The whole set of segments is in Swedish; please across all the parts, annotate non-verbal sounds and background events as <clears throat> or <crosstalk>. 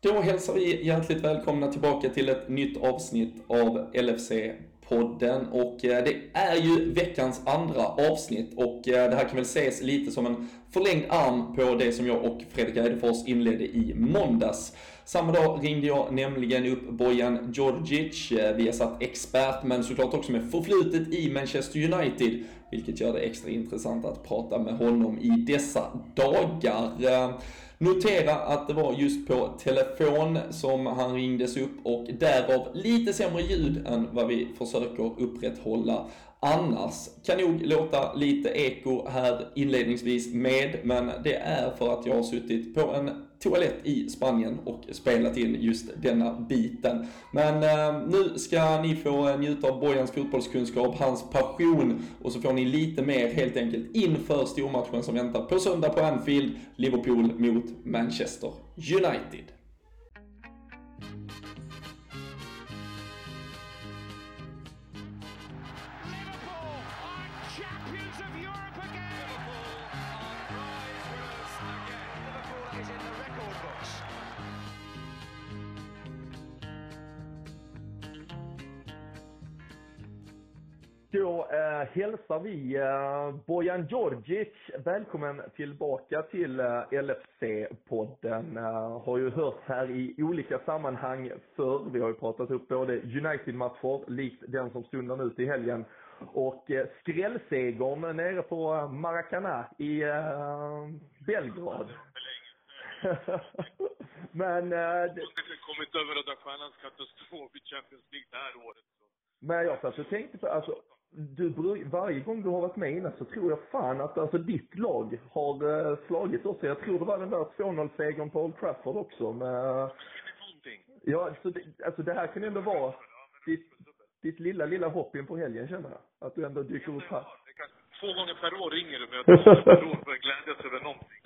Då hälsar vi hjärtligt välkomna tillbaka till ett nytt avsnitt av LFC-podden. Och eh, det är ju veckans andra avsnitt och eh, det här kan väl ses lite som en förlängd arm på det som jag och Fredrik Eidefors inledde i måndags. Samma dag ringde jag nämligen upp Bojan Djordjic, eh, vi har satt expert men såklart också med förflutet i Manchester United, vilket gör det extra intressant att prata med honom i dessa dagar. Notera att det var just på telefon som han ringdes upp och därav lite sämre ljud än vad vi försöker upprätthålla annars. Kan nog låta lite eko här inledningsvis med, men det är för att jag har suttit på en toalett i Spanien och spelat in just denna biten. Men eh, nu ska ni få njuta av Bojans fotbollskunskap, hans passion och så får ni lite mer helt enkelt inför stormatchen som väntar på söndag på Anfield, Liverpool mot Manchester United. Då eh, hälsar vi eh, Bojan Djordjic välkommen tillbaka till eh, LFC-podden. Eh, har ju hört här i olika sammanhang förr. Vi har ju pratat upp både United-matcher, likt den som stundar ut i helgen, och eh, skrällsegern nere på eh, Maracana i eh, Belgrad. <laughs> Men... Eh, det... kommit över Röda Stjärnans katastrof i Champions League det här året. Så. Men jag och tänkte på, alltså du, varje gång du har varit med innan så tror jag fan att alltså ditt lag har uh, slagit oss. Jag tror det var den där 2-0-segern på Old Trafford också med... Ja, så det, alltså det här kan ändå vara ditt, ditt lilla, lilla hopp in på helgen känner jag. Att du ändå dyker upp här. Två gånger per år ringer du mig och per år för att glädjas över någonting.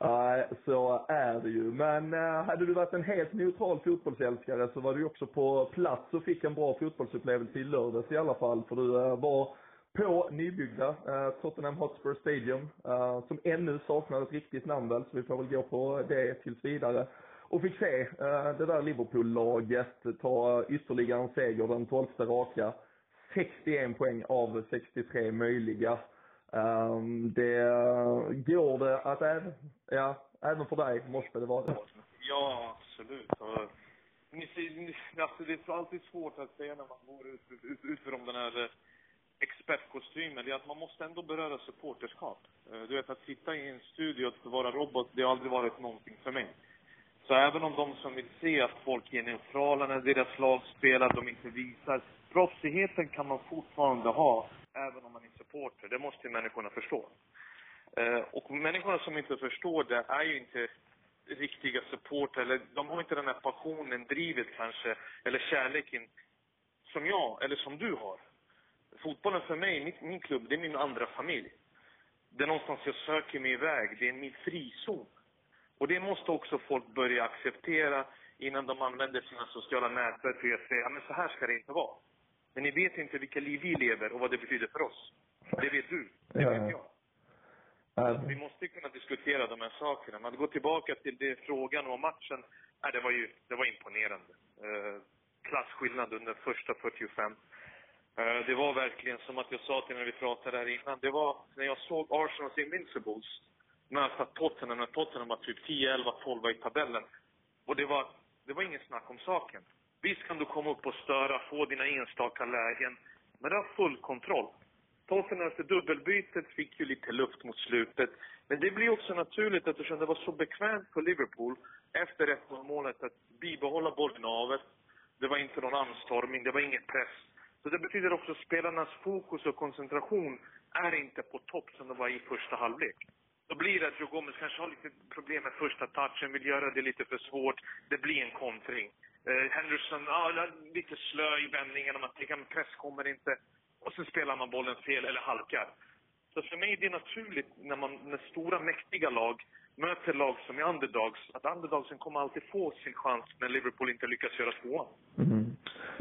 Nej, så är det ju. Men eh, hade du varit en helt neutral fotbollsälskare så var du också på plats och fick en bra fotbollsupplevelse i lördags i alla fall. För du eh, var på nybyggda eh, Tottenham Hotspur Stadium, som ännu saknar ett riktigt namn väl, så vi får väl gå på det tills vidare. Och fick se det där Liverpool-laget ta ytterligare en seger, den tolfte raka. 61 poäng av 63 möjliga. Um, det går det att även, ja, även för dig måste det vara det. Ja, absolut. Alltså, det är alltid svårt att säga när man går ut, ut, ut från den här eh, expertkostymen, det är att man måste ändå beröra supporterskap. Eh, du vet, att sitta i en studio och vara robot, det har aldrig varit någonting för mig. Så även om de som vill se att folk är neutrala när deras lag spelar, de inte visar. Proffsigheten kan man fortfarande ha, även om man är supporter. Det måste människorna förstå. Eh, och människorna som inte förstår det är ju inte riktiga supporter, eller de har inte den här passionen, drivet kanske, eller kärleken som jag, eller som du har. Fotbollen för mig, min, min klubb, det är min andra familj. Det är någonstans jag söker mig iväg, det är min frizon. Och det måste också folk börja acceptera innan de använder sina sociala nätverk för att säga, ja men så här ska det inte vara. Men ni vet inte vilka liv vi lever och vad det betyder för oss. Det vet du. Det ja. vet jag. Mm. Vi måste kunna diskutera de här sakerna. Men att gå tillbaka till det frågan om matchen, nej, det var ju det var imponerande. Eh, klasskillnad under första 45. Eh, det var verkligen som att jag sa till när vi pratade här innan, det var när jag såg Arsenals Invincibles möta Tottenham, när Tottenham var typ 10, 11, 12 i tabellen. Och det var, det var ingen snack om saken. Visst kan du komma upp och störa, få dina enstaka lägen, men du har full kontroll. Tottenham efter dubbelbytet fick ju lite luft mot slutet. Men det blir också naturligt eftersom det var så bekvämt för Liverpool efter 1 målet att bibehålla bollinnehavet. Det var inte någon anstormning, det var ingen press. Så det betyder också att spelarnas fokus och koncentration är inte på topp som det var i första halvlek. Då blir det att Joe Gomez kanske har lite problem med första touchen, vill göra det lite för svårt. Det blir en kontring. Eh, Henderson, ja, lite slö i vändningen. man tänker att press kommer inte. Och så spelar man bollen fel eller halkar. Så för mig är det naturligt när man, när stora mäktiga lag möter lag som är underdogs, att underdogsen kommer alltid få sin chans när Liverpool inte lyckas göra tvåan. Mm. Mm-hmm.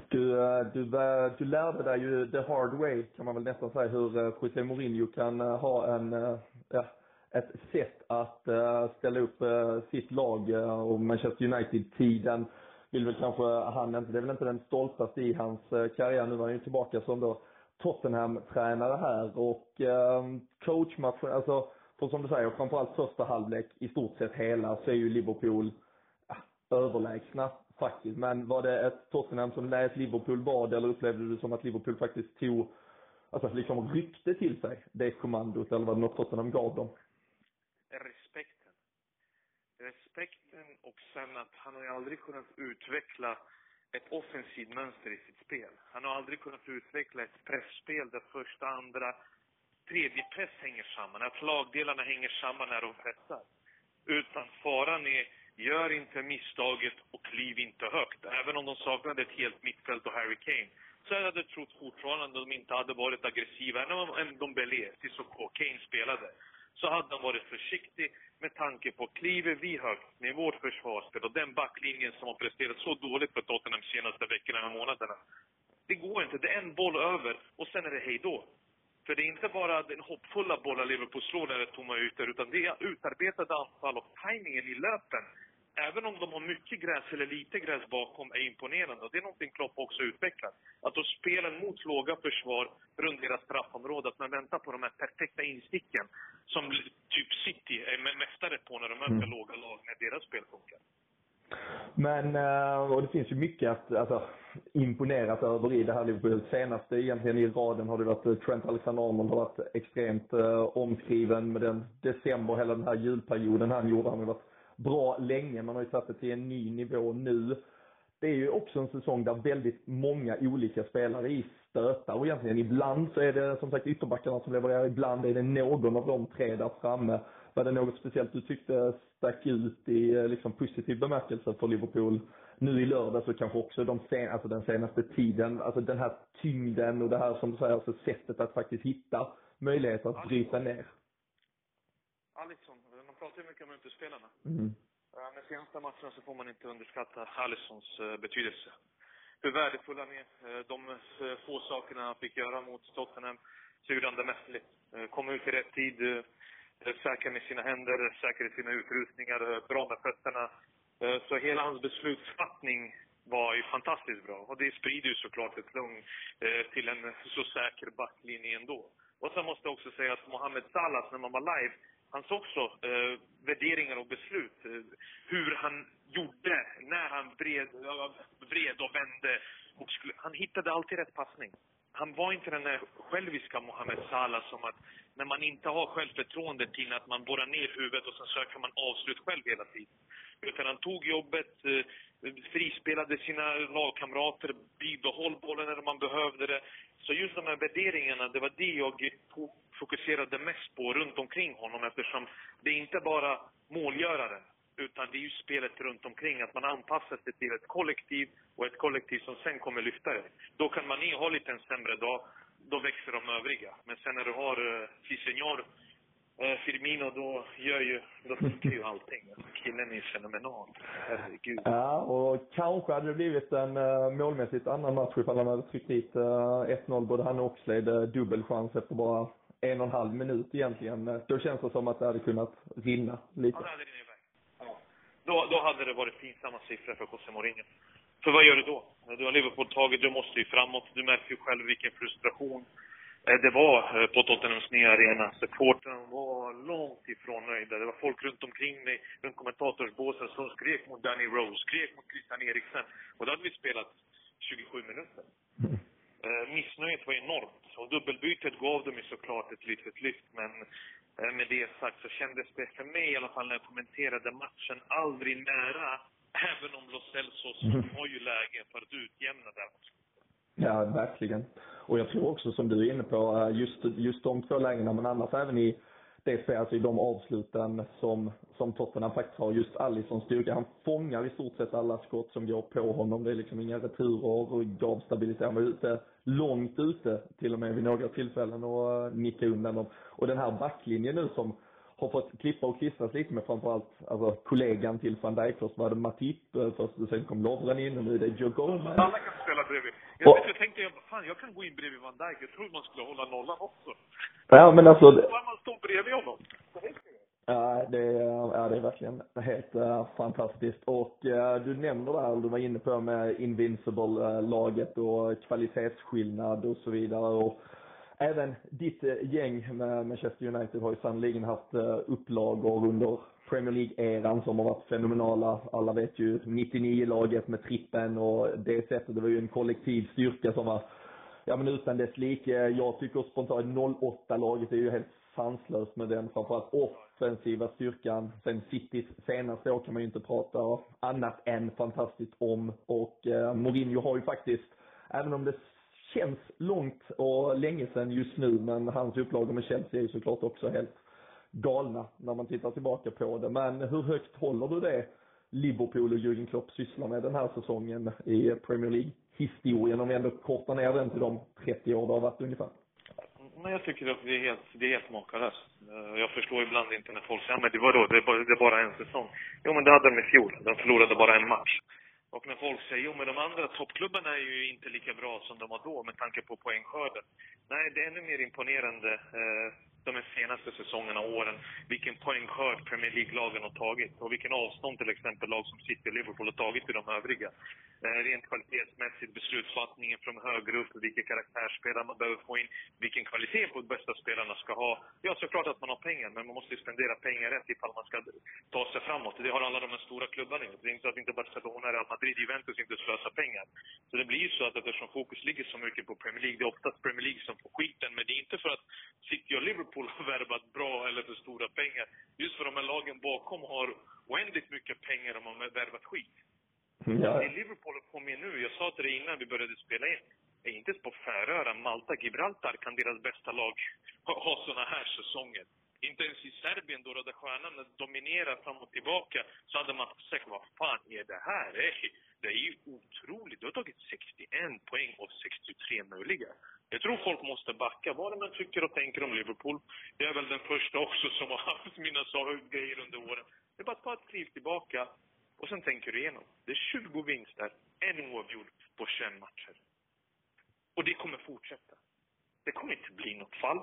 Du, eh, du, eh, du lärde dig ju the hard way, kan man väl nästan säga, hur eh, José Mourinho kan ha en, ja, ett sätt att ställa upp sitt lag och Manchester United-tiden vill väl kanske han inte, det är väl inte den stoltaste i hans karriär. Nu var han ju tillbaka som då Tottenham-tränare här och ehm, coachmatchen, alltså för som du säger, framförallt första halvlek, i stort sett hela, så är ju Liverpool ja, överlägsna faktiskt. Men var det ett Tottenham som lät Liverpool vara det eller upplevde du som att Liverpool faktiskt tog, alltså liksom ryckte till sig det kommandot eller var det något Tottenham gav dem? Respekten. Respekten och sen att han har ju aldrig kunnat utveckla ett offensivt mönster i sitt spel. Han har aldrig kunnat utveckla ett pressspel där första, andra, tredje press hänger samman. Att lagdelarna hänger samman när de pressar. Utan faran är Gör inte misstaget och kliv inte högt. Även om de saknade ett helt mittfält och Harry Kane. Så jag hade trott fortfarande att de inte hade varit aggressiva än de Belé, Sissoko, Kane spelade. Så hade han varit försiktig med tanke på, kliver vi högt med vårt försvarsspel och den backlinjen som har presterat så dåligt för Tottenham de senaste veckorna och månaderna. Det går inte. Det är en boll över och sen är det hej då. För det är inte bara den hoppfulla bollar Liverpool slår när det är tomma ytor, utan det är utarbetade anfall och tajmingen i löpen. Även om de har mycket gräs eller lite gräs bakom är imponerande. Och det är någonting Klopp också utvecklat. Att då spela mot låga försvar runt deras straffområde, att man väntar på de här perfekta insticken som typ City är mästare på när de möter mm. låga lag, när deras spel funkar. Men, eh, och det finns ju mycket att alltså, imponerat över i det här Liverpool. Senaste egentligen i raden har det varit eh, Trent Alexander-Arnold har varit extremt eh, omskriven med den december, hela den här julperioden han gjorde. Han har varit bra länge. Man har ju satt det till en ny nivå nu. Det är ju också en säsong där väldigt många olika spelare i stötar och egentligen ibland så är det som sagt ytterbackarna som levererar, ibland är det någon av de tre där framme. Var det något speciellt du tyckte stack ut i eh, liksom positiv bemärkelse för Liverpool nu i lördag så kanske också de sen, alltså den senaste tiden, alltså den här tyngden och det här som du säger, alltså sättet att faktiskt hitta möjligheter att bryta ner. Alisson, pratar ju mycket om utespelarna. Mm. Men senaste matcherna så får man inte underskatta Alissons eh, betydelse. Hur värdefull han är. Eh, de få sakerna han fick göra mot Tottenham så gjorde han det mästerligt. Kom ut i rätt tid, säker med sina händer, säker i sina utrustningar, bra med fötterna. Eh, så hela hans beslutsfattning var ju fantastiskt bra. Och det sprider ju såklart ett lugn eh, till en så säker backlinje ändå. Och sen måste jag också säga att Mohamed Salah, när man var live, hans också eh, värderingar och beslut. Eh, hur han gjorde, när han vred, vred och vände. Och skulle, han hittade alltid rätt passning han var inte den där själviska Mohamed Salah som att när man inte har självförtroende till att man borrar ner huvudet och sen söker man avslut själv hela tiden. Utan han tog jobbet, eh, frispelade sina lagkamrater, bibehöll bollen när man behövde det. Så just de här värderingarna, det var det jag fokuserade mest på runt omkring honom eftersom det är inte bara målgöraren utan det är ju spelet runt omkring, att man anpassar sig till ett kollektiv och ett kollektiv som sen kommer lyfta det. Då kan man ha lite en sämre dag, då växer de övriga. Men sen när du har eh, uh, Cisenor, Firmino, då gör ju, då funkar ju allting. Killen är fenomenal. Herregud. Ja, och kanske hade det blivit en uh, målmässigt annan match ifall han hade tryckt dit uh, 1-0. Både han och Oxlade, dubbelchans efter bara en och en halv minut egentligen. Då känns det som att det hade kunnat rinna lite. Ja, det hade då, då hade det varit pinsamma siffror för José Mourinho. För vad gör du då? Du har Liverpool tagit, du måste ju framåt. Du märker ju själv vilken frustration eh, det var eh, på Tottenhams nya arena. Supportrarna var långt ifrån nöjda. Det var folk runt omkring mig, runt kommentatorsbåsen, som skrek mot Danny Rose, skrek mot Christian Eriksen. Och då hade vi spelat 27 minuter. Eh, missnöjet var enormt. Och dubbelbytet gav dem ju såklart ett litet lyft, men Eh, med det sagt så kändes det för mig i alla fall när jag kommenterade matchen aldrig nära. <clears throat> Även om Los Celsos mm. har ju läge för att utjämna det. Ja, verkligen. Och jag tror också som du är inne på, eh, just, just de två lägena, men annars även i det ser alltså i de avsluten som, som Tottenham faktiskt har, just Alissons styrka. Han fångar i stort sett alla skott som går på honom. Det är liksom inga returer och gav stabilitet. Han var ute, långt ute till och med vid några tillfällen och eh, nickade undan dem. Och den här backlinjen nu som har fått klippa och klistras lite med framförallt alltså, kollegan till van Dijk. Först var det Matip, eh, först sen kom Lovren in och nu är det Joe Gomez. Alla kan spela bredvid. Jag, och, jag tänkte, fan jag kan gå in bredvid van Dijk. Jag trodde man skulle hålla nollan också. Ja men alltså. Då man stå bredvid honom. Ja, det är, ja, det är verkligen helt uh, fantastiskt. Och uh, du nämner där, du var inne på med Invincible-laget och kvalitetsskillnad och så vidare. Och även ditt eh, gäng med Manchester United har ju sannerligen haft eh, upplagor under Premier League-eran som har varit fenomenala. Alla vet ju 99-laget med trippen och det sättet, det var ju en kollektiv styrka som var, ja men utan dess like. Jag tycker spontant 08-laget är ju helt sanslöst med den framförallt offensiva styrkan. Sen Citys senaste år kan man ju inte prata annat än fantastiskt om. Och eh, Mourinho har ju faktiskt, även om det känns långt och länge sedan just nu, men hans upplagor med Chelsea är ju såklart också helt galna när man tittar tillbaka på det. Men hur högt håller du det Liverpool och Jürgen Klopp sysslar med den här säsongen i Premier League-historien, om vi ändå kortar ner den till de 30 år det har varit ungefär? Men jag tycker att det är helt, det är helt makalöst. Eh, jag förstår ibland inte när folk säger men det var då, det är, bara, det är bara en säsong. Jo, men det hade de i fjol. De förlorade bara en match. Och när folk säger jo men de andra toppklubbarna är ju inte lika bra som de var då med tanke på poängskörden. Nej, det är ännu mer imponerande eh, de senaste säsongerna och åren, vilken poängskörd Premier League-lagen har tagit och vilken avstånd till exempel lag som City och Liverpool har tagit till de övriga. Eh, rent kvalitetsmässigt, beslutsfattningen från högre upp, vilka karaktärsspelare man behöver få in, vilken kvalitet på de bästa spelarna ska ha. Ja, såklart att man har pengar, men man måste spendera pengar rätt ifall man ska ta sig framåt. Det har alla de här stora klubbarna gjort. Det är inte så att inte Barcelona, Real Madrid, Juventus inte slösar pengar. Så det blir ju så att eftersom fokus ligger så mycket på Premier League, det är oftast Premier League som får skiten, men det är inte för att City och Liverpool har värvat bra eller för stora pengar. Just för de här lagen bakom har oändligt mycket pengar och man har värvat skit. Ja. Det Liverpool har kommit nu, jag sa till dig innan vi började spela in, är inte på Färöarna, Malta, Gibraltar kan deras bästa lag ha, ha såna här säsonger. Inte ens i Serbien, då Röda Stjärnan dominerar fram och tillbaka, så hade man sagt vad fan är det här? Det är ju otroligt. Du har tagit 61 poäng av 63 möjliga. Jag tror folk måste backa. Vad man tycker och tänker om Liverpool. Jag är väl den första också som har haft mina grejer under åren. Det är bara att ta ett kliv tillbaka och sen tänker du igenom. Det är 20 vinster, en oavgjord på 21 matcher. Och det kommer fortsätta. Det kommer inte bli något fall.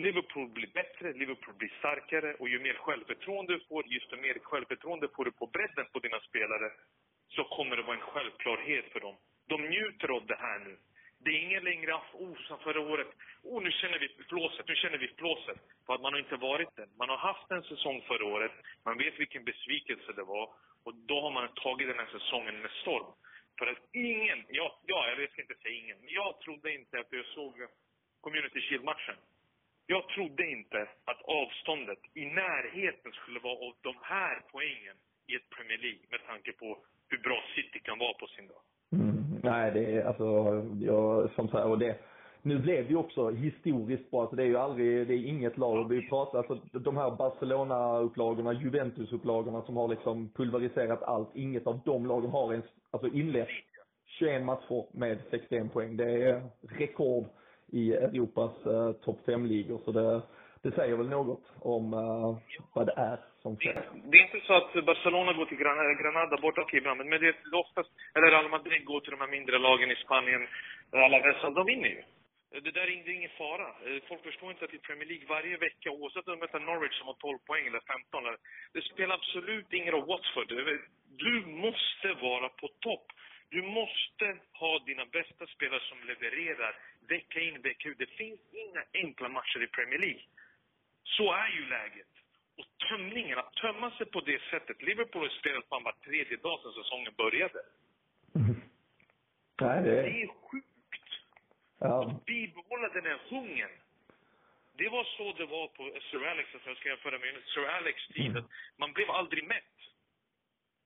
Liverpool blir bättre, Liverpool blir starkare och ju mer självförtroende du får, just mer självförtroende får du på bredden på dina spelare, så kommer det vara en självklarhet för dem. De njuter av det här nu. Det är ingen längre, oh, som förra året, oh, nu känner vi flåset, nu känner vi flåset. För att man har inte varit den. Man har haft en säsong förra året, man vet vilken besvikelse det var. Och då har man tagit den här säsongen med storm. För att ingen, ja, ja jag ska inte säga ingen, men jag trodde inte att jag såg Community Shield-matchen. Jag trodde inte att avståndet i närheten skulle vara av de här poängen i ett Premier League med tanke på hur bra City kan vara på sin dag. Mm. Nej, det är alltså, jag, som sagt, och det, nu blev det ju också historiskt bra, alltså det är ju aldrig, det är inget lag, vi pratar, alltså de här Barcelona-upplagorna, Juventus-upplagorna som har liksom pulveriserat allt, inget av de lagen har ens, alltså inlett 21 matcher med 61 poäng. Det är rekord i Europas uh, topp 5-ligor, så det, det säger väl något om uh, vad det är som sker. Det är inte så att Barcelona går till Granada borta, okej bra, men det är oftast, eller Real Madrid går till de här mindre lagen i Spanien, alla dessa, de vinner ju. Det där är ingen fara. Eh, folk förstår inte att i Premier League varje vecka, oavsett om de möter Norwich som har 12 poäng eller 15, det spelar absolut ingen roll Watford. Du måste vara på topp. Du måste ha dina bästa spelare som levererar vecka in, vecka ut. Det finns inga enkla matcher i Premier League. Så är ju läget. Och tömningen, att tömma sig på det sättet. Liverpool har spelat fan var tredje dag sedan säsongen började. Mm. Nej, det... det är sjukt. Ja. Att bibehålla den här hungern. Det var så det var på Sir Alex, jag ska jämföra med Sir Alex tid. Mm. Man blev aldrig mätt.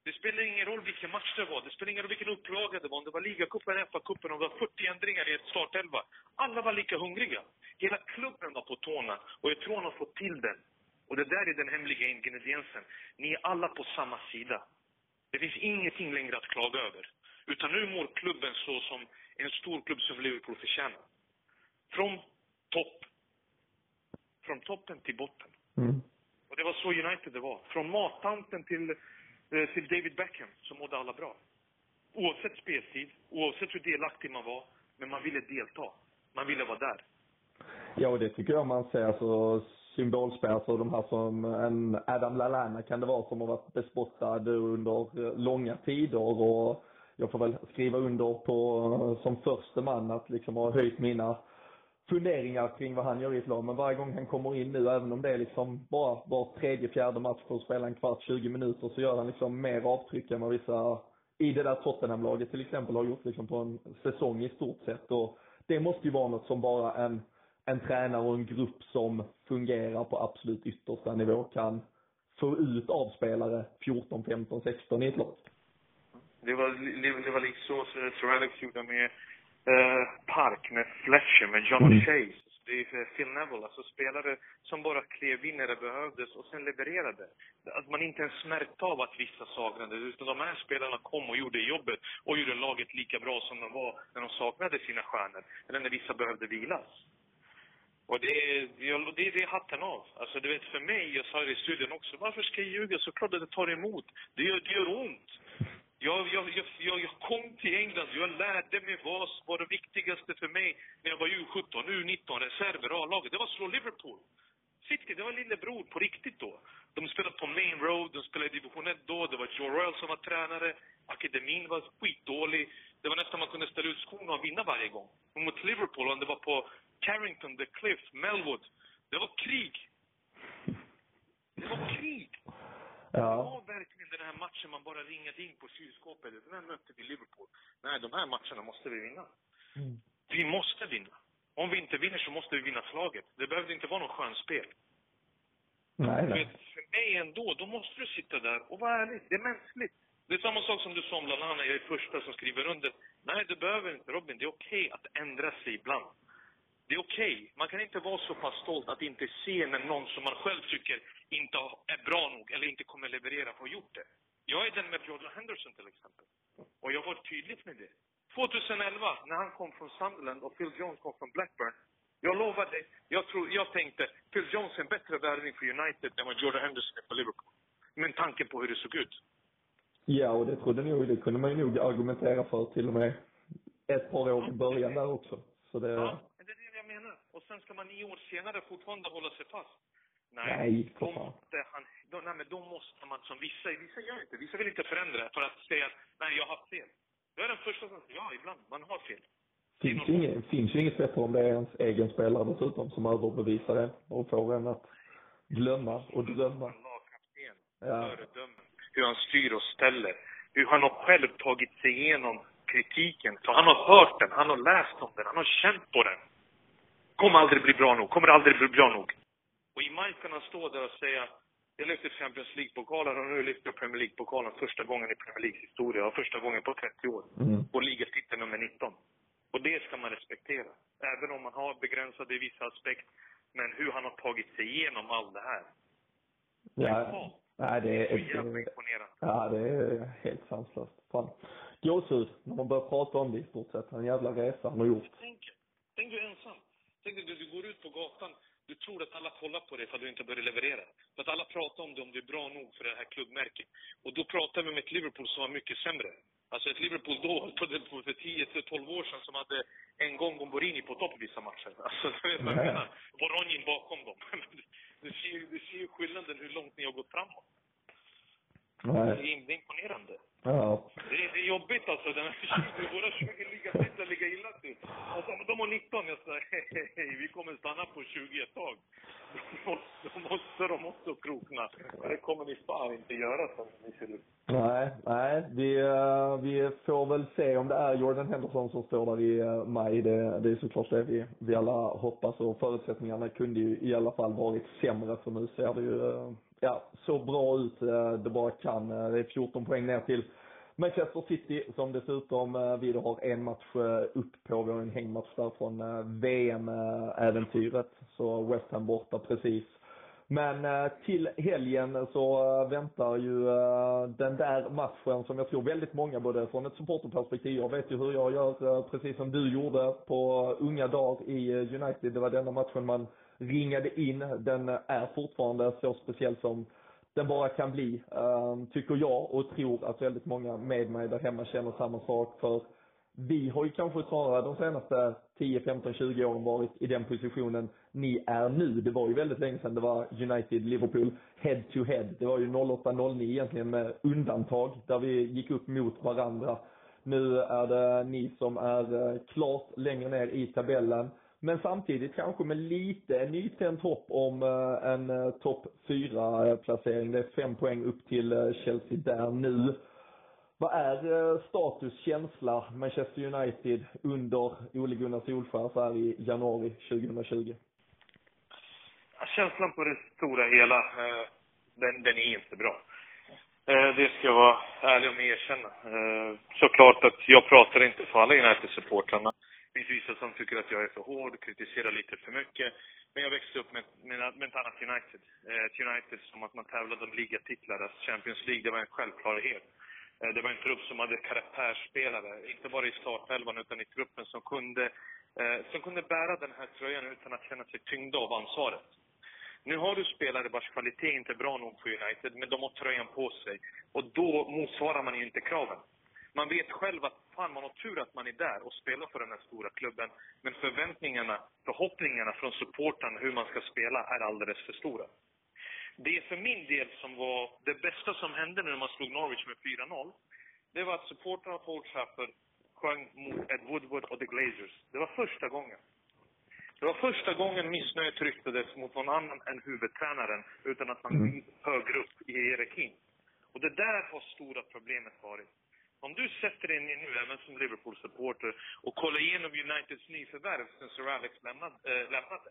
Det spelar ingen roll vilken match det var, det spelar ingen roll vilken upplaga det var, om det var ligacupen, FA-cupen, om det var 40 ändringar i ett startelva. Alla var lika hungriga. Hela klubben var på tårna och jag tror han har fått till den. Och det där är den hemliga ingrediensen. Ni är alla på samma sida. Det finns ingenting längre att klaga över. Utan nu mår klubben så som en stor klubb som Liverpool förtjänar. Från topp. Från toppen till botten. Mm. Och det var så United det var. Från mattanten till, Eh, till David Beckham så mådde alla bra. Oavsett speltid, oavsett hur delaktig man var. Men man ville delta. Man ville vara där. Ja, och det tycker jag man ser. Alltså, symbolspelare, så de här som en Adam Lallana kan det vara som har varit bespottad under långa tider och jag får väl skriva under på eh, som första man att liksom ha höjt mina funderingar kring vad han gör i ett lag. Men varje gång han kommer in nu, även om det är liksom bara var tredje, fjärde match för att spela en kvart, 20 minuter, så gör han liksom mer avtryck än vad vissa i det där Tottenham-laget till exempel har gjort liksom på en säsong i stort sett. Och det måste ju vara något som bara en, en tränare och en grupp som fungerar på absolut yttersta nivå kan få ut av spelare 14, 15, 16 i ett lag. Det var, det var lite så Sir Alex gjorde med eh, Park, med Fletcher, med John mm. Chase. Det är Phil Neville, alltså spelare som bara klev in när det behövdes och sen levererade. Att man inte ens märkte av att vissa saknades, utan de här spelarna kom och gjorde jobbet och gjorde laget lika bra som de var när de saknade sina stjärnor, eller när vissa behövde vilas. Och det är, det, det är hatten av. Alltså du vet, för mig, jag sa det i studion också, varför ska jag ljuga? Såklart att det tar emot. Det gör, det gör ont. Jag, jag, jag, jag, kom till England, jag lärde mig vad var det viktigaste för mig när jag var U17, U19, reserver, A-laget. Det var att slå Liverpool. City, det var lillebror på riktigt då. De spelade på Main Road, de spelade i division 1 då. Det var Joe Royal som var tränare. Akademin var skitdålig. Det var nästan man kunde ställa ut skorna och vinna varje gång. Och mot Liverpool, om det var på Carrington, The Cliff, Melwood. Det var krig. Det var krig. Ja. Verkligen den här matchen man bara ringade in på kylskåpet. Den här mötte vi Liverpool. Nej, de här matcherna måste vi vinna. Mm. Vi måste vinna. Om vi inte vinner så måste vi vinna slaget. Det behövde inte vara något skönspel. Nej, nej. för mig ändå, då måste du sitta där och vara ärlig. Det är mänskligt. Det är samma sak som du sa om Lallana, jag är första som skriver under. Nej, du behöver inte Robin. Det är okej okay att ändra sig ibland. Det är okej. Okay. Man kan inte vara så pass stolt att inte se när någon som man själv tycker inte är bra nog eller inte kommer leverera har gjort det. Jag är den med Jordan Henderson till exempel. Och jag var tydlig med det. 2011, när han kom från Sunderland och Phil Jones kom från Blackburn. Jag lovar dig, jag, tror, jag tänkte Phil Jones är en bättre värvning för United än vad Jordan Henderson är för Liverpool. Med tanke på hur det såg ut. Ja, och det trodde nog, det kunde man ju nog argumentera för till och med ett par år i början där också. Så det... Ja, det är det jag menar. Och sen ska man nio år senare fortfarande hålla sig fast. Nej, nej då måste han, då, nej, men då måste man som vissa, vissa gör inte, vissa vill inte förändra för att säga att nej, jag har haft fel. Jag är den första som säger ja, ibland, man har fel. Finns ju, inget, finns ju inget bättre om det är ens egen spelare dessutom som överbevisar det och får en att glömma och drömma. Lagkapten, ja. hur han styr och ställer. Hur han har själv tagit sig igenom kritiken. Så han har hört den, han har läst om den, han har känt på den. Kommer aldrig bli bra nog, kommer aldrig bli bra nog. Och i maj kan han stå där och säga jag lyfter Champions League-pokalen och nu lyfter jag Premier League-pokalen första gången i Premier Leagues historia och första gången på 30 år. Mm. Och ligatitel nummer 19. Och det ska man respektera. Även om man har begränsade i vissa aspekt. Men hur han har tagit sig igenom allt det här. Ja, nej, det är... Så jävla imponerande. Ja, det är helt sanslöst. Fan. Gåshud när man börjar prata om det i stort sett. En jävla resa han har gjort. Tänk, tänk du ensam. Tänk dig, du, går ut på gatan du tror att alla kollar på dig för att du inte börjar leverera. För att alla pratar om dig om du är bra nog för det här klubbmärket. Och då pratar vi med ett Liverpool som var mycket sämre. Alltså ett Liverpool då, <laughs> för 10-12 år sedan, som hade en gång Gomborini på topp vissa matcher. <laughs> Alltså, du vet vad jag menar? Voronjin bakom dem. <laughs> Du ser, du ser ju skillnaden hur långt ni har gått framåt. Nej. Det är imponerande. Ja. Det, är, det är jobbigt alltså. Den här, <laughs> våra 20 ligatitlar ligger illa till. Alltså, de har 19. Jag sa, hej, hej, vi kommer stanna på 20 ett tag. <laughs> Då måste, de också krokna. Det kommer ni fan inte göra som ni ser ut. Nej, nej. Vi, uh, vi får väl se om det är Jordan Henderson som står där i uh, maj. Det, det är såklart det vi, vi alla hoppas och förutsättningarna kunde ju i alla fall varit sämre för nu ser det ju uh, ja, så bra ut eh, det bara kan. Eh, det är 14 poäng ner till Manchester City som dessutom eh, vi då har en match upp på. Vi har en hängmatch där från VM-äventyret. Så West Ham borta precis. Men till helgen så väntar ju den där matchen som jag tror väldigt många, både från ett supporterperspektiv, jag vet ju hur jag gör, precis som du gjorde på unga dagar i United. Det var denna matchen man ringade in. Den är fortfarande så speciell som den bara kan bli, ehm, tycker jag och tror att väldigt många med mig där hemma känner samma sak. För vi har ju kanske snarare de senaste 10, 15, 20 åren varit i den positionen ni är nu. Det var ju väldigt länge sedan det var United-Liverpool head to head. Det var ju 08-09 egentligen med undantag där vi gick upp mot varandra. Nu är det ni som är eh, klart längre ner i tabellen. Men samtidigt kanske med lite nytänt hopp om eh, en eh, topp 4-placering. Eh, det är fem poäng upp till Chelsea där nu. Vad är status, känsla, Manchester United under Ole Gunnar Solskjaer så här i januari 2020? Känslan på det stora hela, den, den är inte bra. Det ska jag vara ärlig och erkänna. Såklart att jag pratar inte för alla United-supportrarna. Finns vissa som tycker att jag är för hård, kritiserar lite för mycket. Men jag växte upp med, med, med ett annat United. Eh, ett United som att man tävlade om ligatitlar, alltså Champions League, det var en självklarhet. Eh, det var en trupp som hade karaktärsspelare, inte bara i startelvan utan i truppen som kunde, eh, som kunde bära den här tröjan utan att känna sig tyngda av ansvaret. Nu har du spelare vars kvalitet inte är bra nog för United, men de har tröjan på sig. Och då motsvarar man ju inte kraven. Man vet själv att fan, man har tur att man är där och spelar för den här stora klubben. Men förväntningarna, förhoppningarna från supportrarna hur man ska spela är alldeles för stora. Det för min del som var det bästa som hände när man slog Norwich med 4-0, det var att supportrarna på Old Trafford sjöng mot Ed Woodward och The Glazers. Det var första gången. Det var första gången missnöjet ryktades mot någon annan än huvudtränaren utan att man mm. högre upp i hierarkin. Och det där har stora problemet varit. Om du sätter dig ner nu, även som Liverpool-supporter, och kollar igenom Uniteds nyförvärv sen Sir Alex lämnade, äh, lämnade.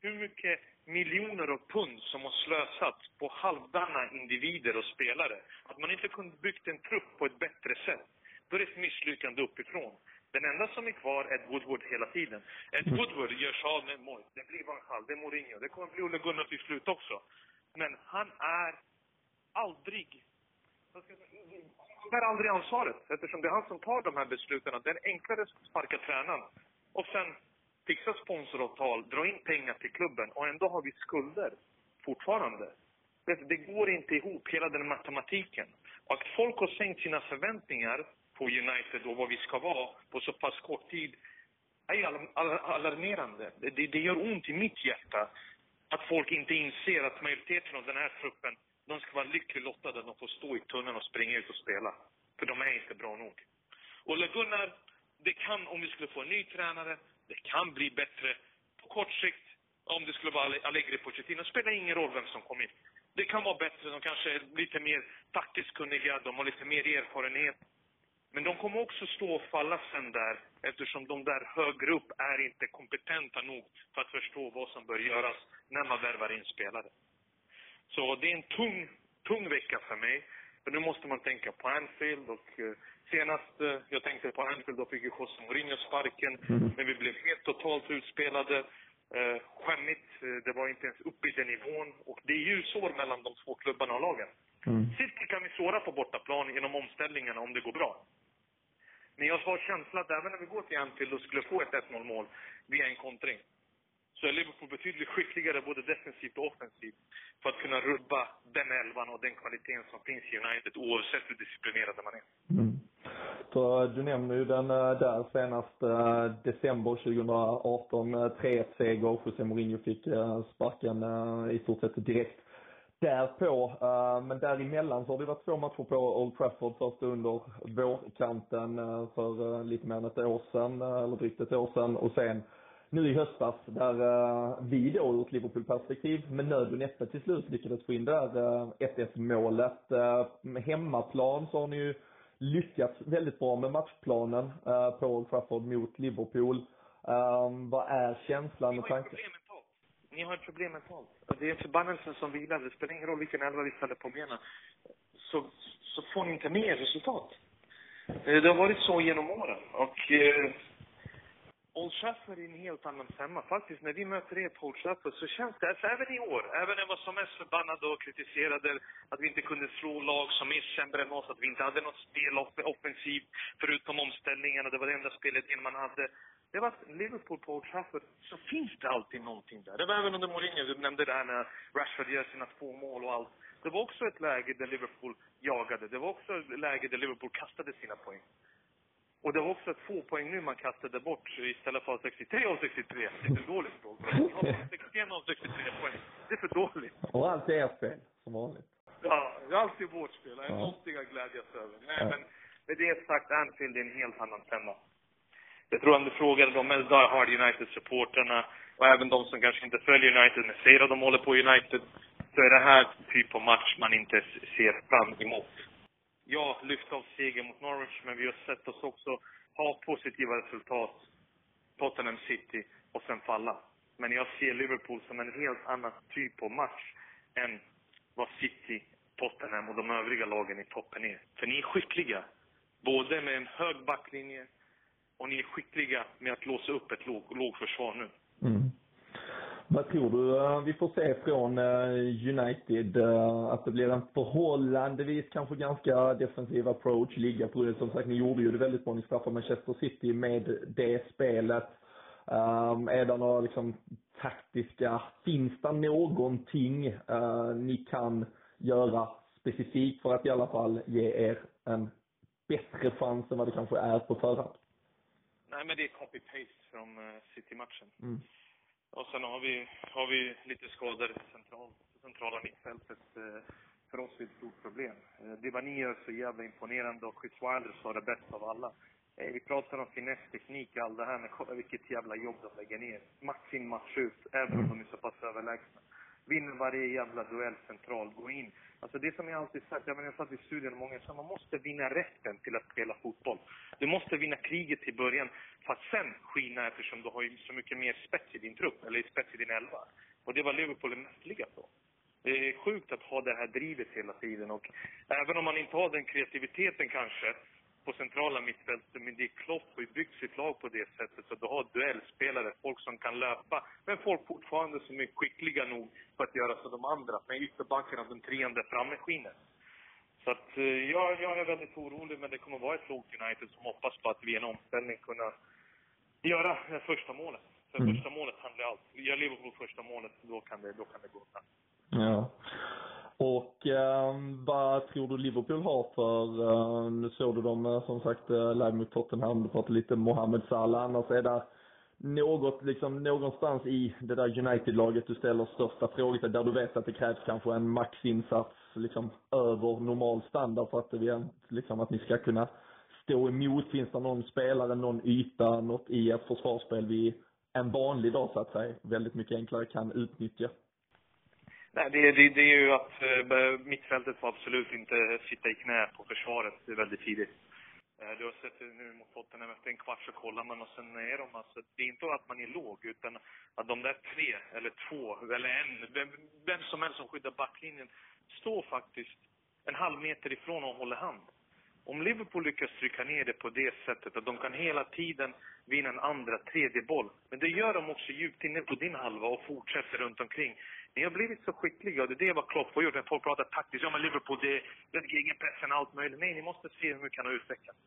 Hur mycket miljoner och pund som har slösats på halvdana individer och spelare. Att man inte kunde byggt en trupp på ett bättre sätt. Då är det ett misslyckande uppifrån. Den enda som är kvar är Woodward hela tiden. Ed mm. Woodward gör sig av med mål. Det blir Van Gaal, det är Mourinho, det kommer bli Olle Gunnar till slut också. Men han är aldrig... Han bär aldrig ansvaret eftersom det är han som tar de här besluten. Det är enklare att sparka tränaren och sen fixa sponsoravtal, dra in pengar till klubben och ändå har vi skulder fortfarande. Det, det går inte ihop, hela den matematiken. Och att folk har sänkt sina förväntningar på United och vad vi ska vara på så pass kort tid är alarmerande. Det, det gör ont i mitt hjärta att folk inte inser att majoriteten av den här truppen, de ska vara lyckligt lottade att de får stå i tunneln och springa ut och spela. För de är inte bra nog. Olle Gunnar, det kan, om vi skulle få en ny tränare, det kan bli bättre på kort sikt. Om det skulle vara Allegri Pochettino, det spelar ingen roll vem som kommer in. Det kan vara bättre, de kanske är lite mer taktiskt kunniga, de har lite mer erfarenhet. Men de kommer också stå och falla sen där eftersom de där högre upp är inte kompetenta nog för att förstå vad som bör göras när man värvar in spelare. Så det är en tung, tung vecka för mig. För nu måste man tänka på Anfield och uh, senast uh, jag tänkte på Anfield då fick ju José Mourinho sparken. Mm. Men vi blev helt totalt utspelade. Uh, skämmigt. Uh, det var inte ens uppe i den nivån. Och det är ljusår mellan de två klubbarna och lagen. Mm. City kan vi såra på bortaplan genom omställningarna om det går bra. Men jag har känslan att även när vi går till Anfield och skulle få ett 1-0 mål via en kontring, så är Liverpool betydligt skickligare både defensivt och offensivt för att kunna rubba den elvan och den kvaliteten som finns i United oavsett hur disciplinerade man är. Mm. Så du nämner ju den eh, där senast eh, december 2018, 3-1-seger. José Mourinho fick eh, sparken i stort sett direkt därpå. Men däremellan så har det varit två matcher på Old Trafford. Första under vårkanten för lite mer än ett år sedan, eller drygt ett år sedan. Och sen nu i höstas där vi då ur ett Liverpool-perspektiv med nöd och näppe till slut lyckades få in det där 1-1 målet. Hemmaplan så har ni ju lyckats väldigt bra med matchplanen på Old Trafford mot Liverpool. Vad är känslan och tanken? Ni har ett problem mentalt. Det är förbannelsen som vilar. Det spelar ingen roll vilken elva vi ställer på benen. Så, så får ni inte med resultat. Eh, det har varit så genom åren. Och eh, Old Trafford är en helt annan femma. Faktiskt, när vi möter er på Old Trafford så känns det, alltså även i år, även när jag var som mest förbannad och kritiserade att vi inte kunde slå lag som är sämre än oss, att vi inte hade något spel offensivt förutom omställningarna, det var det enda spelet man hade. Det var Liverpool på Old Trafford, så finns det alltid någonting där. Det var även under Mourinho, du nämnde det här när Rashford gör sina två mål och allt. Det var också ett läge där Liverpool jagade. Det var också ett läge där Liverpool kastade sina poäng. Och det var också två poäng nu man kastade bort istället för 63 av 63. Det är för dåligt då. <laughs> 61 av 63 poäng. Det är för dåligt. Och allt är ert fel, som vanligt. Ja, det är alltid vårt spel. Det är ja. någonting att glädjas över. Nej, ja. men med det sagt, Anfield är en helt annan femma. Jag tror om du frågade de mest Die Hard United-supporterna och även de som kanske inte följer United, men säger att de håller på United, så är det här typ av match man inte ser fram emot. Ja, lyfta av seger mot Norwich, men vi har sett oss också ha positiva resultat, Tottenham City, och sen falla. Men jag ser Liverpool som en helt annan typ av match än vad City, Tottenham och de övriga lagen i toppen är. För ni är skickliga. Både med en hög backlinje och ni är skickliga med att låsa upp ett låg, lågförsvar nu. Mm. Vad tror du eh, vi får se från eh, United? Eh, att det blir en förhållandevis kanske ganska defensiv approach, ligga på det. Som sagt, ni gjorde ju det väldigt bra. Ni straffade Manchester City med det spelet. Um, är det några liksom taktiska, finns det någonting uh, ni kan göra specifikt för att i alla fall ge er en bättre chans än vad det kanske är på förhand? Nej, men det är copy-paste från uh, City-matchen. Mm. Och sen har vi, har vi lite skador centralt. centrala mittfältet. Eh, för oss är det ett stort problem. Eh, uh, det ni gör så jävla imponerande och Chris Wilder sa det bäst av alla. Eh, vi pratar om finess, teknik, allt det här, men kolla vilket jävla jobb de lägger ner. Match in, match ut, även om de är så pass överlägsna. Vinner varje jävla duell centralt, gå in. Alltså det som jag alltid sagt, jag, menar, jag satt i studion många sa man måste vinna rätten till att spela fotboll. Du måste vinna kriget i början för att sen skina eftersom du har så mycket mer spets i din trupp, eller spets i din elva. Och det var Liverpool är mästerliga på. Det är sjukt att ha det här drivet hela tiden och även om man inte har den kreativiteten kanske, på centrala mittfältet, men det är Klopp har ju byggt sitt lag på det sättet. Så du har duellspelare, folk som kan löpa, men folk fortfarande som är skickliga nog för att göra som de andra. Men ytterbackarna, den trean där framme skiner. Så att, eh, ja, jag är väldigt orolig, men det kommer vara ett lågt United som hoppas på att vid en omställning kunna göra det första målet. För mm. första målet handlar allt. Gör Liverpool första målet, då kan det, då kan det gå undan. Ja. Och eh, vad tror du Liverpool har för, eh, nu såg du dem eh, som sagt eh, live mot Tottenham, du pratade lite Mohamed Salah, annars är det något, liksom någonstans i det där United-laget du ställer största frågan där du vet att det krävs kanske en maxinsats liksom över normal standard för att det, liksom att ni ska kunna stå emot? Finns det någon spelare, någon yta, något i ett försvarsspel vi en vanlig dag så att säga väldigt mycket enklare kan utnyttja? Nej, det, det, det är ju att eh, mittfältet får absolut inte sitta i knä på försvaret väldigt tidigt. Eh, du har sett det nu mot Tottenham, efter en kvart så kollar man och sen är de alltså, det är inte att man är låg utan att de där tre, eller två, eller en, vem, vem som helst som skyddar backlinjen, står faktiskt en halv meter ifrån och håller hand. Om Liverpool lyckas trycka ner det på det sättet att de kan hela tiden vinna en andra, tredje boll. Men det gör de också djupt inne på din halva och fortsätter runt omkring. Ni har blivit så skickliga det är det vad Klopp har gjort. När folk pratar taktiskt, ja men Liverpool, det är gegenpressen, allt möjligt. Nej, ni måste se hur mycket han har utvecklats.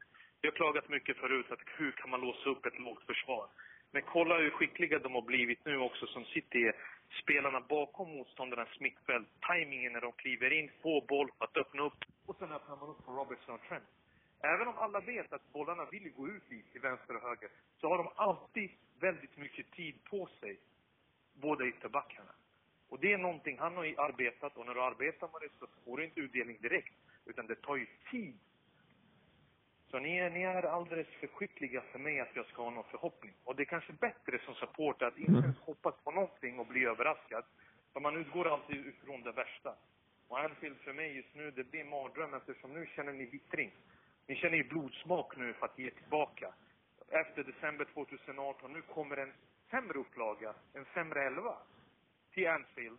Vi har klagat mycket förut, att hur kan man låsa upp ett lågt försvar? Men kolla hur skickliga de har blivit nu också som City är. Spelarna bakom motståndarnas mittfält, tajmingen när de kliver in, få boll för att öppna upp och sen öppnar man upp för Robertson och Trent. Även om alla vet att bollarna vill gå ut lite till vänster och höger, så har de alltid väldigt mycket tid på sig, båda ytterbackarna. Och det är någonting han har arbetat och när du arbetar med det så får du inte utdelning direkt. Utan det tar ju tid. Så ni är, ni är alldeles för skickliga för mig att jag ska ha någon förhoppning. Och det är kanske bättre som supporter att inte ens hoppas på någonting och bli överraskad. För man utgår alltid ifrån det värsta. Och Anfield för mig just nu, det blir en mardröm eftersom nu känner ni vittring. Ni känner ju blodsmak nu för att ge tillbaka. Efter december 2018, nu kommer en sämre upplaga, en sämre elva till Anfield,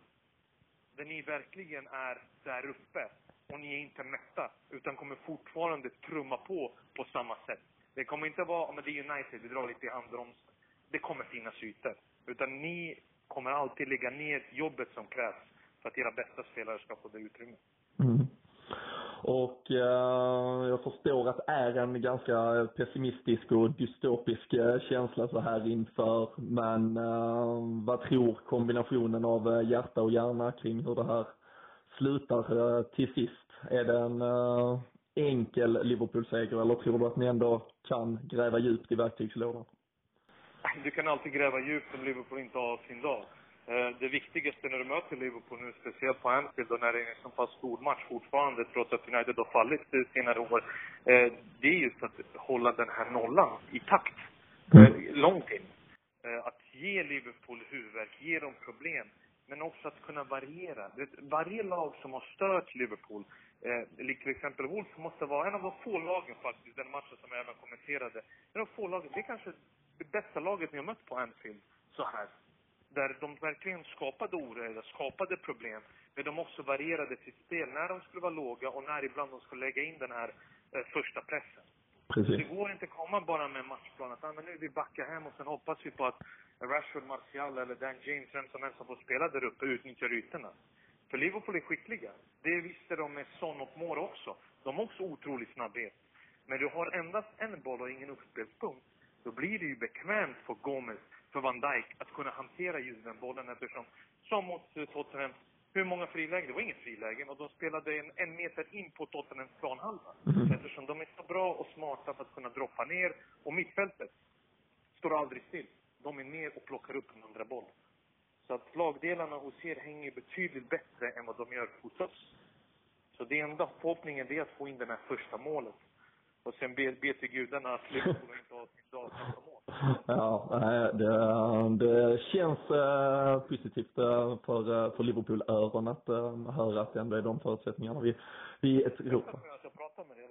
där ni verkligen är där uppe och ni är inte mätta, utan kommer fortfarande trumma på på samma sätt. Det kommer inte vara, men det är United, vi drar lite i handbromsen. Det kommer finnas ytor. Utan ni kommer alltid lägga ner jobbet som krävs för att era bästa spelare ska få det utrymmet. Mm. Och eh, jag förstår att det är en ganska pessimistisk och dystopisk eh, känsla så här inför. Men eh, vad tror kombinationen av eh, hjärta och hjärna kring hur det här slutar eh, till sist? Är det en eh, enkel Liverpool-seger eller tror du att ni ändå kan gräva djupt i verktygslådan? Du kan alltid gräva djupt om Liverpool inte har sin dag. Eh, det viktigaste när du möter Liverpool nu, speciellt på Anfield och när det är en så pass stor match fortfarande, trots att United har fallit senare år, eh, det är just att hålla den här nollan i takt. Mm. Långt in. Att ge Liverpool huvudvärk, ge dem problem men också att kunna variera. Varje lag som har stört Liverpool, likt till exempel Wolves, måste vara en av de få lagen faktiskt, den matchen som jag även kommenterade, en av de få lagen, det är kanske det bästa laget ni har mött på Anfield så här. Där de verkligen skapade oreda, skapade problem, men de också varierade sitt spel när de skulle vara låga och när ibland de skulle lägga in den här eh, första pressen. Precis. Det går inte att komma bara med matchplan att ah, men nu vi backar hem och sen hoppas vi på att Rashford, Martial eller Dan James, vem som helst som får spela där uppe, utnyttjar ytorna. För Liverpool är skickliga. Det visste de med Son och Moore också. De har också otrolig snabbhet. Men du har endast en boll och ingen uppspelspunkt. Då blir det ju bekvämt för Gomez, för Van Dijk, att kunna hantera just den bollen eftersom, som mot Tottenham, hur många frilägen? Det var inget frilägen och de spelade en, en meter in på Tottenhams planhalva. Mm. Eftersom de är så bra och smarta på att kunna droppa ner. Och mittfältet står aldrig still de är ner och plockar upp en andra boll. Så att lagdelarna hos er hänger betydligt bättre än vad de gör hos oss. Så det enda förhoppningen är att få in det här första målet. Och sen be, be till gudarna att Liverpool inte har sin dag mål. Ja, det, det känns eh, positivt eh, för, eh, för Liverpool-öron att höra att det ändå är de förutsättningarna vi, vi. Jag med <laughs> dig.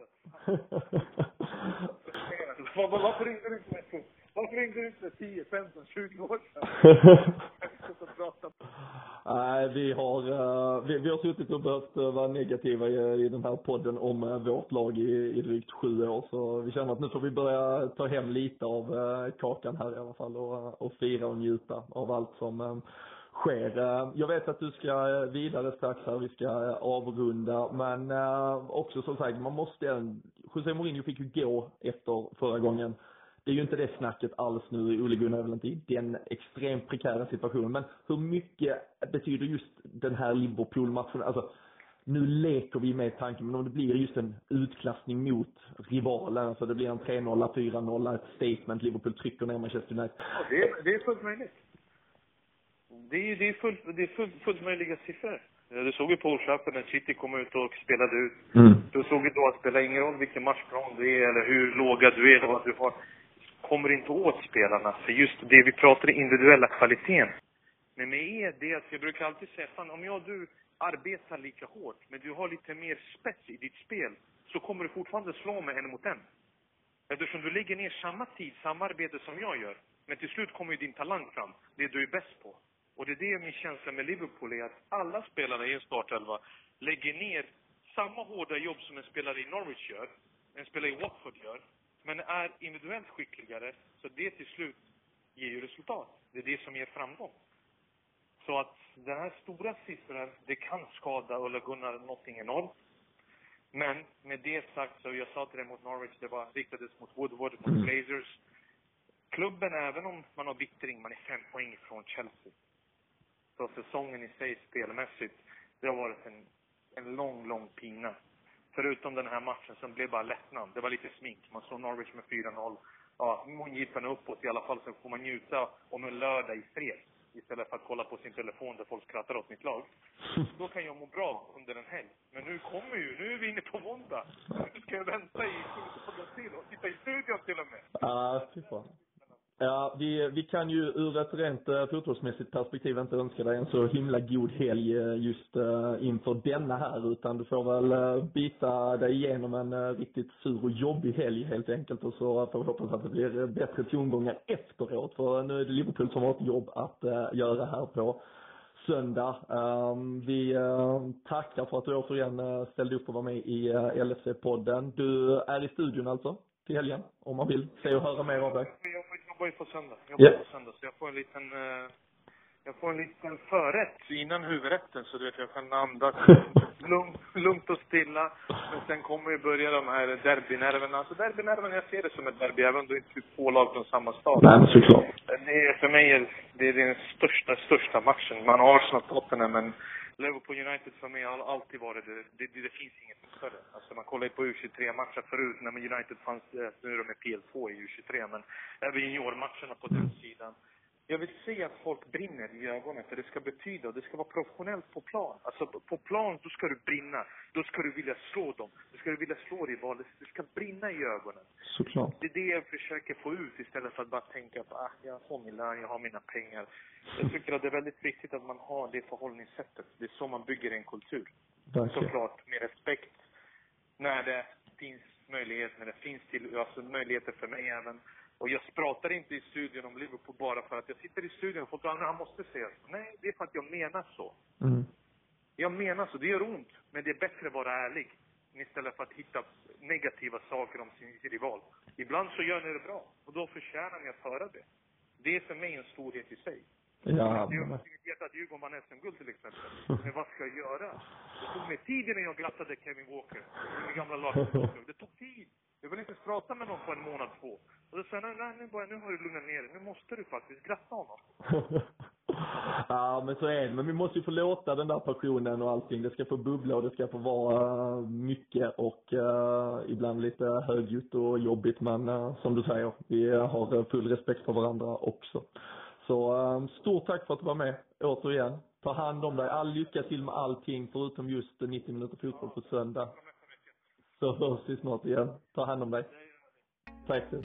Varför ringde du inte mig varför ringde du inte 10, 15, 20 år sedan? <laughs> Nej, vi har, eh, vi, vi har suttit och behövt eh, vara negativa i, i den här podden om eh, vårt lag i, i drygt sju år. Så vi känner att nu får vi börja ta hem lite av kakan här i alla fall och, och fira och njuta av allt som sker. Jag vet att du ska vidare strax här, vi ska avrunda, men också som sagt, man måste, José Mourinho fick ju gå efter förra gången det är ju inte det snacket alls nu. Ole Gunnar är väl inte i den extremt prekära situationen. Men hur mycket betyder just den här Liverpool-matchen? Alltså, nu leker vi med tanken, men om det blir just en utklassning mot rivalen, alltså det blir en 3-0, 4-0, ett statement, Liverpool trycker ner Manchester United. Ja, det, är, det är fullt möjligt. Det är, det är, fullt, det är fullt, fullt möjliga siffror. Du såg ju på Old när City kom ut och spelade ut. Mm. Du såg ju då att det spelar ingen roll vilken matchplan du är eller hur låga du är eller vad du har kommer inte åt spelarna för just det vi pratar individuella kvaliteten. Men med er, det att jag brukar alltid säga, fan om jag och du arbetar lika hårt, men du har lite mer spets i ditt spel, så kommer du fortfarande slå mig en mot en. Eftersom du lägger ner samma tid, samma arbete som jag gör. Men till slut kommer ju din talang fram, det du är bäst på. Och det är det min känsla med Liverpool är, att alla spelarna i en startelva lägger ner samma hårda jobb som en spelare i Norwich gör, en spelare i Watford gör, men är individuellt skickligare, så det till slut ger ju resultat. Det är det som ger framgång. Så att den här stora siffran, det kan skada Ulla Gunnar någonting enormt. Men med det sagt, så jag sa till dig mot Norwich, det var riktades mot Woodward, mot mm. Blazers. Klubben, även om man har vittring, man är fem poäng från Chelsea. Så säsongen i sig spelmässigt, det har varit en, en lång, lång pina. Förutom den här matchen som blev bara lättnad. Det var lite smink. Man slår Norwich med 4-0. Ja, mungiporna uppåt i alla fall så får man njuta om en lördag i fred. Istället för att kolla på sin telefon där folk skrattar åt mitt lag. <laughs> Då kan jag må bra under en helg. Men nu kommer ju, nu är vi inne på måndag. Nu ska jag vänta i sju till och sitta i studion till och med. Ja, fy fan. Ja, vi, vi kan ju ur ett rent uh, fotbollsmässigt perspektiv inte önska dig en så himla god helg uh, just uh, inför denna här, utan du får väl uh, bita dig igenom en uh, riktigt sur och jobbig helg helt enkelt och så får vi hoppas att det blir bättre tongångar efteråt, för nu är det Liverpool som har ett jobb att göra här på söndag. Um, vi uh, tackar för att du återigen uh, ställde upp och var med i uh, LFC-podden. Du är i studion alltså, till helgen, om man vill se och höra mer av dig jobbar ju på söndag. Jag jobbar yeah. på söndag, så jag får en liten... Uh, jag får en liten förrätt innan huvudrätten, så du vet, jag kan andas <laughs> lugnt, lugnt och stilla. Men sen kommer ju börja de här derbynerverna. Alltså derbynerverna, jag ser det som ett derby, även om det inte är två lag från samma stad. Nej, såklart. Det är, för mig är det den största, största matchen. Man har Arsenal Tottenham, men Liverpool United för mig har alltid varit det. Det, det, det finns inget större. Alltså man kollar ju på U23-matcher förut när United fanns, eh, nu är de i PL2 i U23, men även juniormatcherna på den sidan. Jag vill se att folk brinner i ögonen, för det ska betyda, det ska vara professionellt på plan. Alltså på plan, då ska du brinna. Då ska du vilja slå dem. Då ska du vilja slå rivaler. Det ska brinna i ögonen. Såklart. Det är det jag försöker få ut istället för att bara tänka att ah, jag har min lön, jag har mina pengar. Jag tycker att det är väldigt viktigt att man har det förhållningssättet. Det är så man bygger en kultur. Verkligen. Såklart med respekt. När det finns möjlighet, när det finns till, alltså möjligheter för mig även. Och jag pratar inte i studion om Liverpool bara för att jag sitter i studion och folk han måste säga så. Nej, det är för att jag menar så. Mm. Jag menar så. Det gör ont, men det är bättre att vara ärlig. Istället för att hitta negativa saker om sin rival. Ibland så gör ni det bra, och då förtjänar ni att höra det. Det är för mig en storhet i sig. Ja, gör men, hjärta att Djurgården vann SM-guld till exempel. Men vad ska jag göra? Det tog mig tid innan jag grattade Kevin Walker, min gamla lagkamrat. Det tog tid. Jag vill inte ens prata med någon på en månad, två. Och då sa jag, nej, nej, nu, bara, nu har du lugnat ner dig. Nu måste du faktiskt gratta honom. <laughs> ja, men så är det. Men vi måste ju få låta den där passionen och allting. Det ska få bubbla och det ska få vara eh, mycket och uh, ibland lite högljutt och jobbigt. Men uh, som du säger, vi har full respekt för varandra också. Så uh, stort tack för att du var med återigen. Ta hand om dig. All lycka till med allting förutom just 90 minuter fotboll på söndag. Så <laughs> hörs vi snart igen. Ta hand om dig. Tack så